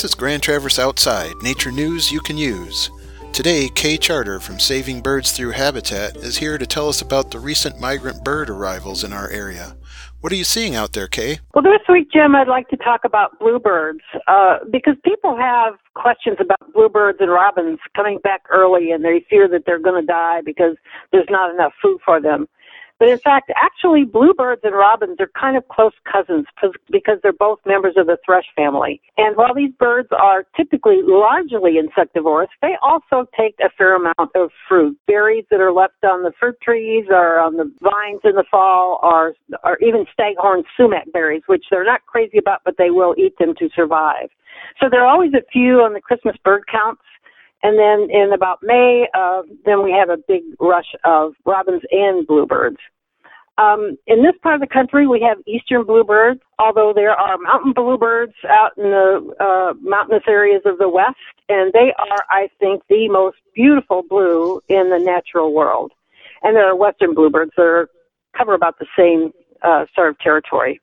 This is Grand Traverse Outside, nature news you can use. Today, Kay Charter from Saving Birds Through Habitat is here to tell us about the recent migrant bird arrivals in our area. What are you seeing out there, Kay? Well, this week, Jim, I'd like to talk about bluebirds uh, because people have questions about bluebirds and robins coming back early and they fear that they're going to die because there's not enough food for them. But in fact, actually, bluebirds and robins are kind of close cousins because they're both members of the thrush family. And while these birds are typically largely insectivorous, they also take a fair amount of fruit. Berries that are left on the fruit trees or on the vines in the fall or, or even staghorn sumac berries, which they're not crazy about, but they will eat them to survive. So there are always a few on the Christmas bird counts. And then in about May, uh, then we have a big rush of robins and bluebirds. Um, in this part of the country, we have eastern bluebirds, although there are mountain bluebirds out in the uh, mountainous areas of the west, and they are, I think, the most beautiful blue in the natural world. And there are western bluebirds that are, cover about the same uh, sort of territory.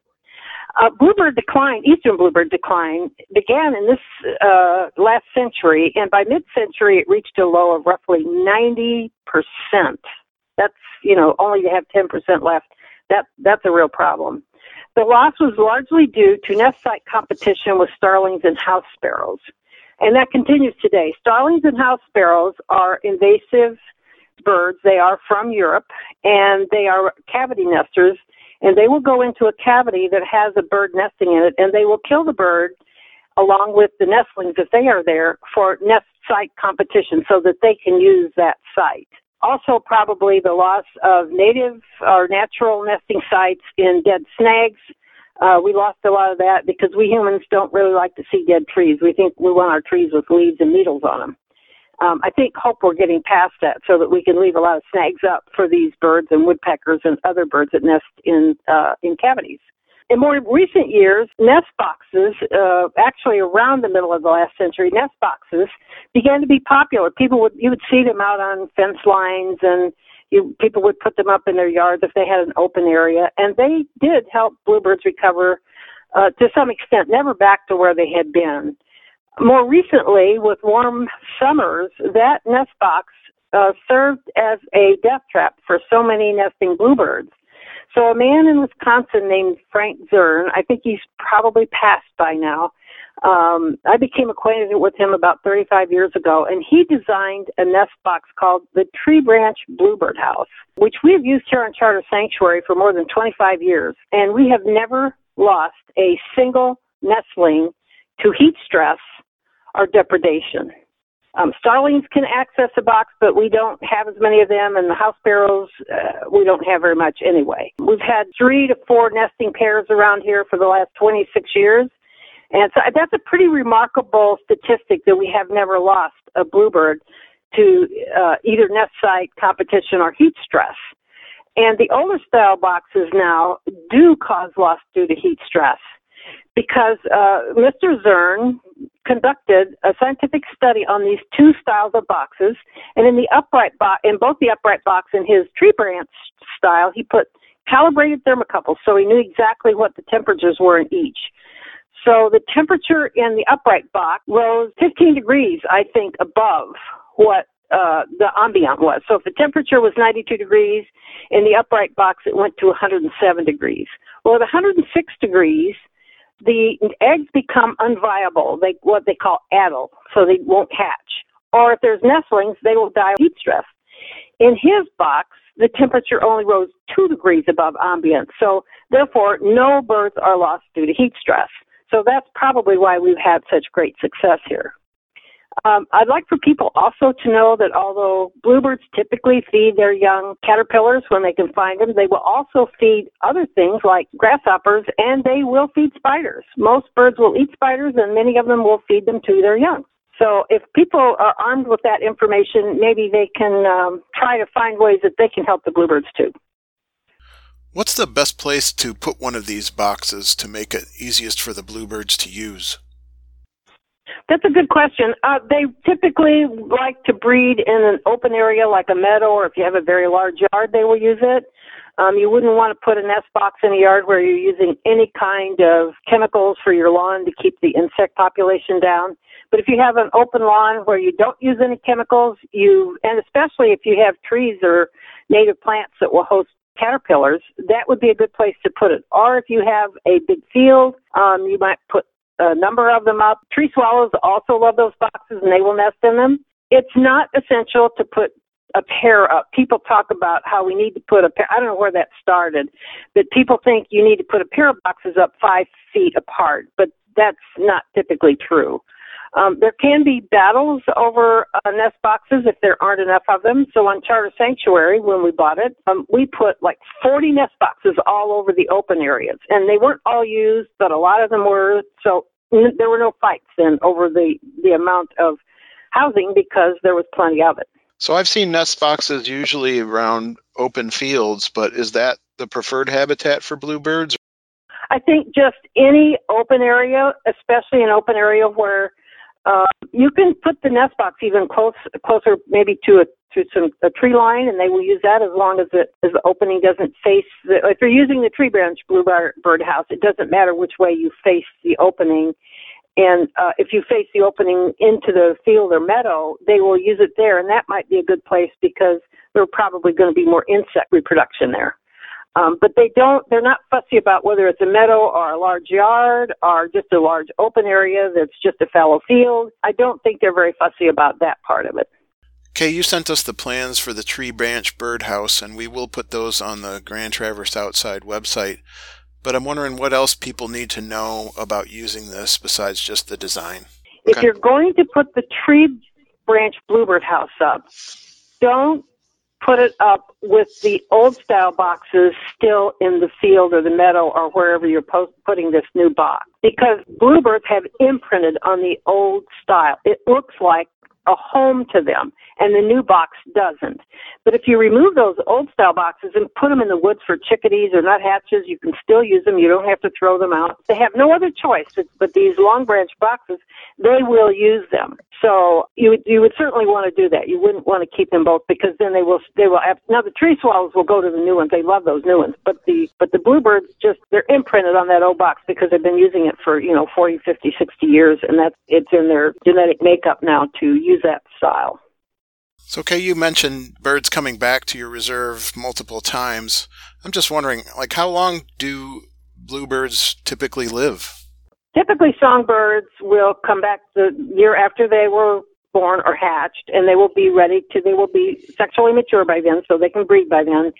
Uh, bluebird decline, eastern bluebird decline, began in this uh, last century, and by mid-century it reached a low of roughly 90 percent. That's you know only to have 10 percent left. That that's a real problem. The loss was largely due to nest site competition with starlings and house sparrows, and that continues today. Starlings and house sparrows are invasive birds. They are from Europe, and they are cavity nesters and they will go into a cavity that has a bird nesting in it, and they will kill the bird along with the nestlings if they are there for nest site competition so that they can use that site. Also, probably the loss of native or natural nesting sites in dead snags. Uh, we lost a lot of that because we humans don't really like to see dead trees. We think we want our trees with leaves and needles on them um, I think hope we're getting past that so that we can leave a lot of snags up for these birds and woodpeckers and other birds that nest in uh, in cavities. In more recent years, nest boxes, uh, actually around the middle of the last century, nest boxes began to be popular. People would you would see them out on fence lines, and you, people would put them up in their yards if they had an open area, and they did help bluebirds recover uh, to some extent, never back to where they had been. More recently, with warm summers, that nest box uh, served as a death trap for so many nesting bluebirds. So a man in Wisconsin named Frank Zuern, I think he's probably passed by now. Um, I became acquainted with him about 35 years ago, and he designed a nest box called the Tree Branch Bluebird House, which we've used here on Charter Sanctuary for more than 25 years, and we have never lost a single nestling to heat stress are depredation. Um, starlings can access a box, but we don't have as many of them, and the house sparrows, uh, we don't have very much anyway. We've had three to four nesting pairs around here for the last 26 years, and so that's a pretty remarkable statistic that we have never lost a bluebird to uh, either nest site competition or heat stress. And the older style boxes now do cause loss due to heat stress because uh, Mr. Zuern conducted a scientific study on these two styles of boxes, and in the upright box, in both the upright box and his tree branch style, he put calibrated thermocouples, so he knew exactly what the temperatures were in each. So the temperature in the upright box rose 15 degrees, I think, above what uh, the ambient was. So if the temperature was 92 degrees in the upright box, it went to 107 degrees. Well, at 106 degrees, the eggs become unviable. They what they call addle, so they won't hatch. Or if there's nestlings, they will die of heat stress. In his box, the temperature only rose two degrees above ambient, so therefore no birds are lost due to heat stress. So that's probably why we've had such great success here. Um, I'd like for people also to know that although bluebirds typically feed their young caterpillars when they can find them, they will also feed other things like grasshoppers and they will feed spiders. Most birds will eat spiders and many of them will feed them to their young. So if people are armed with that information, maybe they can um, try to find ways that they can help the bluebirds too. What's the best place to put one of these boxes to make it easiest for the bluebirds to use? That's a good question. Uh, they typically like to breed in an open area like a meadow, or if you have a very large yard, they will use it. Um, you wouldn't want to put a nest box in a yard where you're using any kind of chemicals for your lawn to keep the insect population down. But if you have an open lawn where you don't use any chemicals, you, and especially if you have trees or native plants that will host caterpillars, that would be a good place to put it. Or if you have a big field, um, you might put a number of them up. Tree swallows also love those boxes and they will nest in them. It's not essential to put a pair up. People talk about how we need to put a pair. I don't know where that started, but people think you need to put a pair of boxes up five feet apart, but that's not typically true. Um, there can be battles over uh, nest boxes if there aren't enough of them. So on Charter Sanctuary, when we bought it, um, we put like 40 nest boxes all over the open areas, and they weren't all used, but a lot of them were. So n- there were no fights then over the the amount of housing because there was plenty of it. So I've seen nest boxes usually around open fields, but is that the preferred habitat for bluebirds? I think just any open area, especially an open area where uh, you can put the nest box even close, closer, maybe to a to some a tree line, and they will use that as long as it as the opening doesn't face. The, if you're using the tree branch bluebird house, it doesn't matter which way you face the opening. And uh, if you face the opening into the field or meadow, they will use it there, and that might be a good place because there's probably going to be more insect reproduction there. Um, but they don't, they're not fussy about whether it's a meadow or a large yard or just a large open area that's just a fallow field. I don't think they're very fussy about that part of it. Kay, you sent us the plans for the tree branch birdhouse, and we will put those on the Grand Traverse Outside website. But I'm wondering what else people need to know about using this besides just the design. If you're going to put the tree branch bluebird house up, don't put it up with the old style boxes still in the field or the meadow or wherever you're post- putting this new box because bluebirds have imprinted on the old style. It looks like a home to them, and the new box doesn't. But if you remove those old style boxes and put them in the woods for chickadees or nuthatches, you can still use them. You don't have to throw them out. They have no other choice. But these long branch boxes, they will use them. So you would, you would certainly want to do that. You wouldn't want to keep them both because then they will they will have, now the tree swallows will go to the new ones. They love those new ones. But the but the bluebirds just they're imprinted on that old box because they've been using it for you know 40, 50, 60 years, and that's it's in their genetic makeup now to use that style. So, Kay, you mentioned birds coming back to your reserve multiple times. I'm just wondering, like, how long do bluebirds typically live? Typically, songbirds will come back the year after they were born or hatched, and they will be ready to, they will be sexually mature by then, so they can breed by then.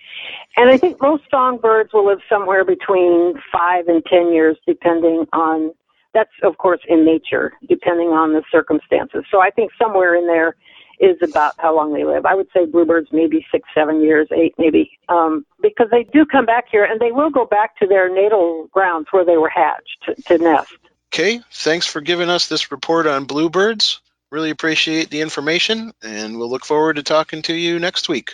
And I think most songbirds will live somewhere between five and ten years, depending on, that's of course in nature, depending on the circumstances. So I think somewhere in there is about how long they live. I would say bluebirds maybe six, seven years, eight maybe, um, because they do come back here and they will go back to their natal grounds where they were hatched to, to nest. Okay, thanks for giving us this report on bluebirds. Really appreciate the information, and we'll look forward to talking to you next week.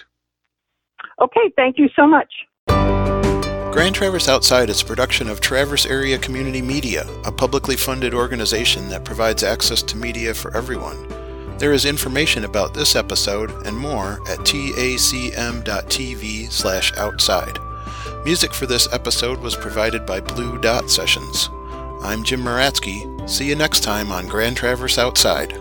Okay, thank you so much. Grand Traverse Outside is a production of Traverse Area Community Media, a publicly funded organization that provides access to media for everyone. There is information about this episode and more at tacm.tv slash outside. Music for this episode was provided by Blue Dot Sessions. I'm Jim Maratsky. See you next time on Grand Traverse Outside.